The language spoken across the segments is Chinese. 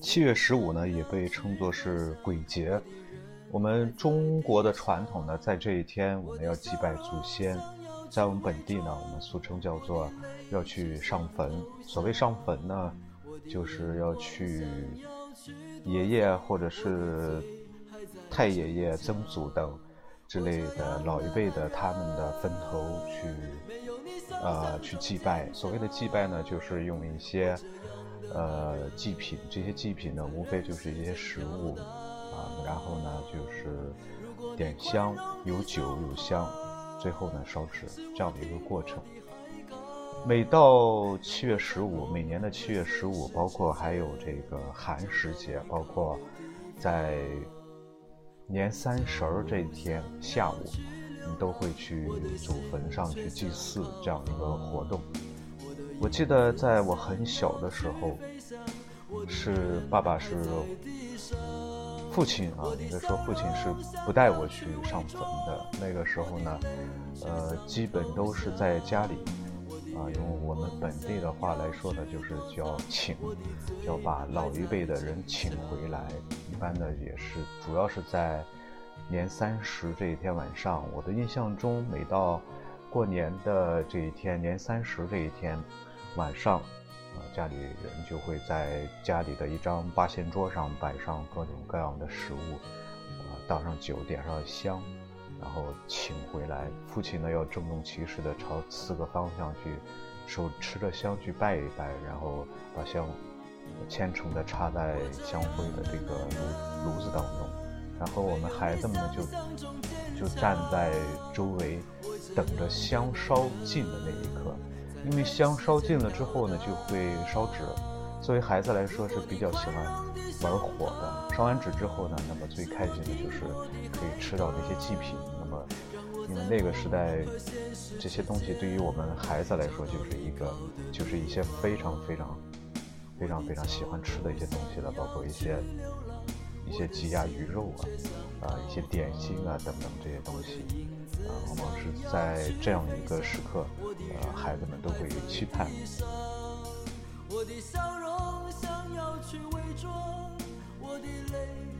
七月十五呢，也被称作是鬼节。我们中国的传统呢，在这一天我们要祭拜祖先。在我们本地呢，我们俗称叫做要去上坟。所谓上坟呢，就是要去爷爷或者是太爷爷、曾祖等之类的老一辈的他们的坟头去，呃，去祭拜。所谓的祭拜呢，就是用一些。呃，祭品这些祭品呢，无非就是一些食物啊，然后呢就是点香，有酒有香，最后呢烧纸这样的一个过程。每到七月十五，每年的七月十五，包括还有这个寒食节，包括在年三十儿这一天下午，都会去祖坟上去祭祀这样一个活动。我记得在我很小的时候，是爸爸是父亲啊，应该说父亲是不带我去上坟的。那个时候呢，呃，基本都是在家里啊，用我们本地的话来说呢，就是叫请，叫把老一辈的人请回来。一般的也是，主要是在年三十这一天晚上。我的印象中，每到过年的这一天，年三十这一天。晚上，啊，家里人就会在家里的一张八仙桌上摆上各种各样的食物，啊，倒上酒，点上香，然后请回来。父亲呢要郑重其事的朝四个方向去，手持着香去拜一拜，然后把香虔诚的插在香灰的这个炉炉子当中，然后我们孩子们呢就就站在周围，等着香烧尽的那一刻。因为香烧尽了之后呢，就会烧纸。作为孩子来说是比较喜欢玩火的。烧完纸之后呢，那么最开心的就是可以吃到这些祭品。那么，因为那个时代，这些东西对于我们孩子来说就是一个，就是一些非常非常非常非常喜欢吃的一些东西了，包括一些一些鸡鸭鱼肉啊，啊一些点心啊等等这些东西。啊，往往是在这样一个时刻，呃，孩子们都会期盼。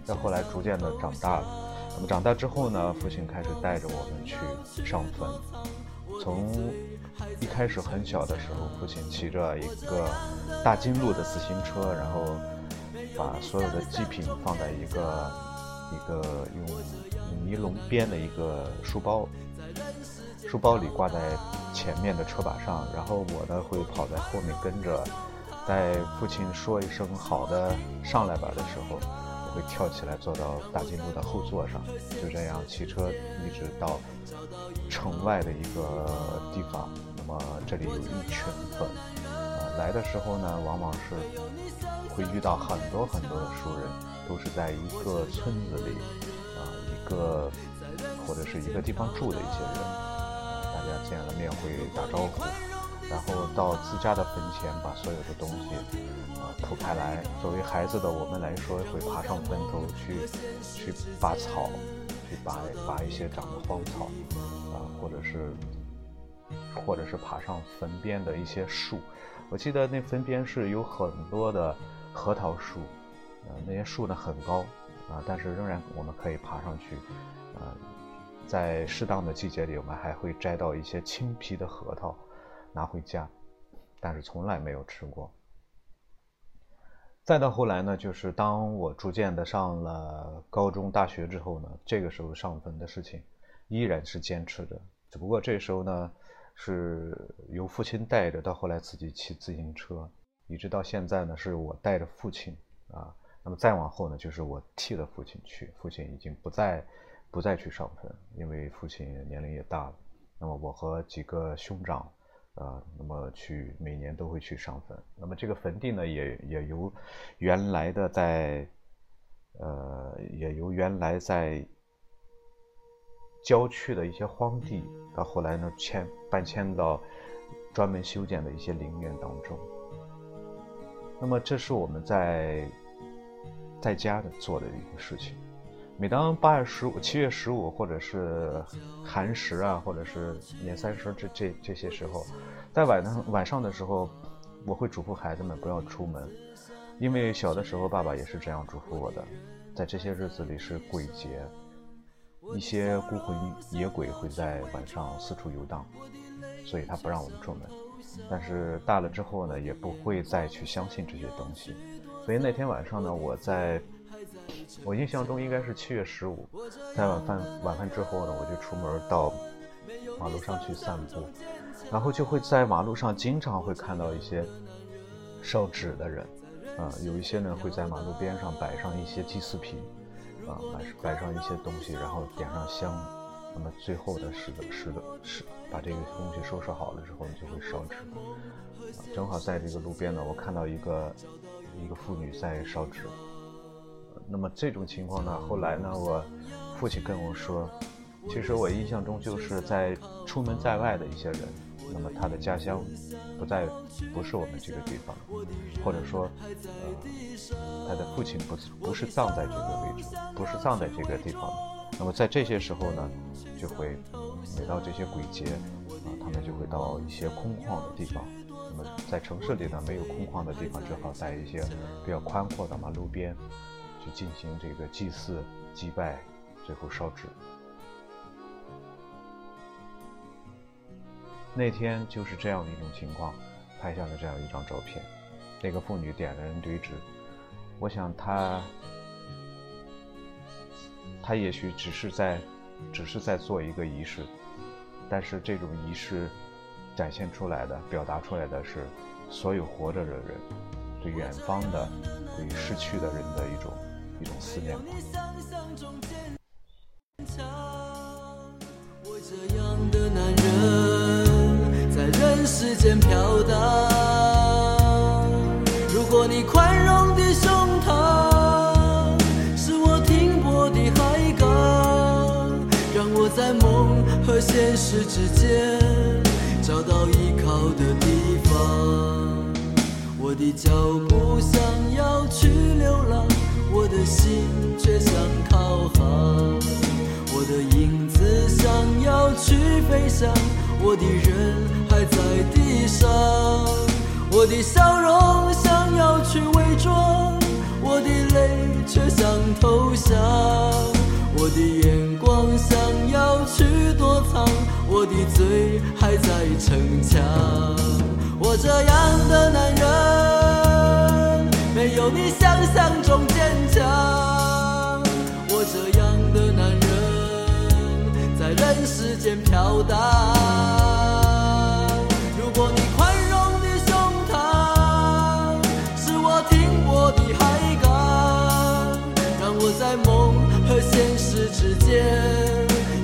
再后来，逐渐的长大了。那么长大之后呢，父亲开始带着我们去上坟。从一开始很小的时候，父亲骑着一个大金鹿的自行车，然后把所有的祭品放在一个一个用。尼龙编的一个书包，书包里挂在前面的车把上，然后我呢会跑在后面跟着，在父亲说一声“好的，上来吧”的时候，我会跳起来坐到大金鹿的后座上，就这样骑车一直到城外的一个地方。那么这里有一群坟，呃，来的时候呢，往往是会遇到很多很多的熟人，都是在一个村子里啊，一。个或者是一个地方住的一些人，大家见了面会打招呼，然后到自家的坟前把所有的东西啊铺开来。作为孩子的我们来说，会爬上坟头去去拔草，去拔拔一些长的荒草啊，或者是或者是爬上坟边的一些树。我记得那坟边是有很多的核桃树，呃，那些树呢很高。啊，但是仍然我们可以爬上去，呃，在适当的季节里，我们还会摘到一些青皮的核桃拿回家，但是从来没有吃过。再到后来呢，就是当我逐渐的上了高中、大学之后呢，这个时候上坟的事情依然是坚持的，只不过这时候呢是由父亲带着，到后来自己骑自行车，一直到现在呢是我带着父亲啊。那么再往后呢，就是我替了父亲去，父亲已经不再不再去上坟，因为父亲年龄也大了。那么我和几个兄长，呃，那么去每年都会去上坟。那么这个坟地呢，也也由原来的在，呃，也由原来在郊区的一些荒地，到后来呢迁搬迁到专门修建的一些陵园当中。那么这是我们在。在家的做的一个事情，每当八月十五、七月十五，或者是寒食啊，或者是年三十这这这些时候，在晚上晚上的时候，我会嘱咐孩子们不要出门，因为小的时候爸爸也是这样嘱咐我的。在这些日子里是鬼节，一些孤魂野鬼会在晚上四处游荡，所以他不让我们出门。但是大了之后呢，也不会再去相信这些东西。所以那天晚上呢，我在，我印象中应该是七月十五，在晚饭晚饭之后呢，我就出门到马路上去散步，然后就会在马路上经常会看到一些烧纸的人。啊，有一些呢会在马路边上摆上一些祭祀品，啊，摆摆上一些东西，然后点上香，那么最后的是的，是的，是把这个东西收拾好了之后，你就会烧纸。正好在这个路边呢，我看到一个一个妇女在烧纸。那么这种情况呢，后来呢，我父亲跟我说，其实我印象中就是在出门在外的一些人。那么他的家乡不在，不是我们这个地方，或者说，呃，他的父亲不不是葬在这个位置，不是葬在这个地方。那么在这些时候呢，就会每到这些鬼节，啊，他们就会到一些空旷的地方。那么在城市里呢，没有空旷的地方，只好在一些比较宽阔的马路边去进行这个祭祀、祭拜，最后烧纸。那天就是这样的一种情况，拍下了这样一张照片。那个妇女点了人堆纸，我想她，她也许只是在，只是在做一个仪式，但是这种仪式展现出来的、表达出来的是所有活着的人对远方的、对于逝去的人的一种一种思念吧。时间飘荡，如果你宽容的胸膛是我停泊的海港，让我在梦和现实之间找到依靠的地方。我的脚步想要去流浪，我的心却想靠航，我的影子想要去飞翔。我的人还在地上，我的笑容想要去伪装，我的泪却想投降，我的眼光想要去躲藏，我的嘴还在逞强。我这样的男人，没有你想象中坚强。我这样的男人，在人世间飘荡。现实之间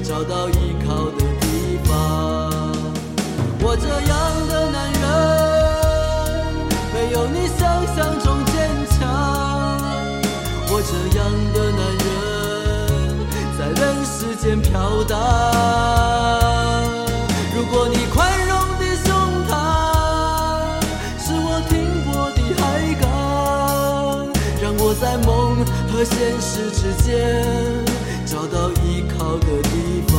找到依靠的地方。我这样的男人，没有你想象中坚强。我这样的男人，在人世间飘荡。如果你宽容现实之间找到依靠的地方。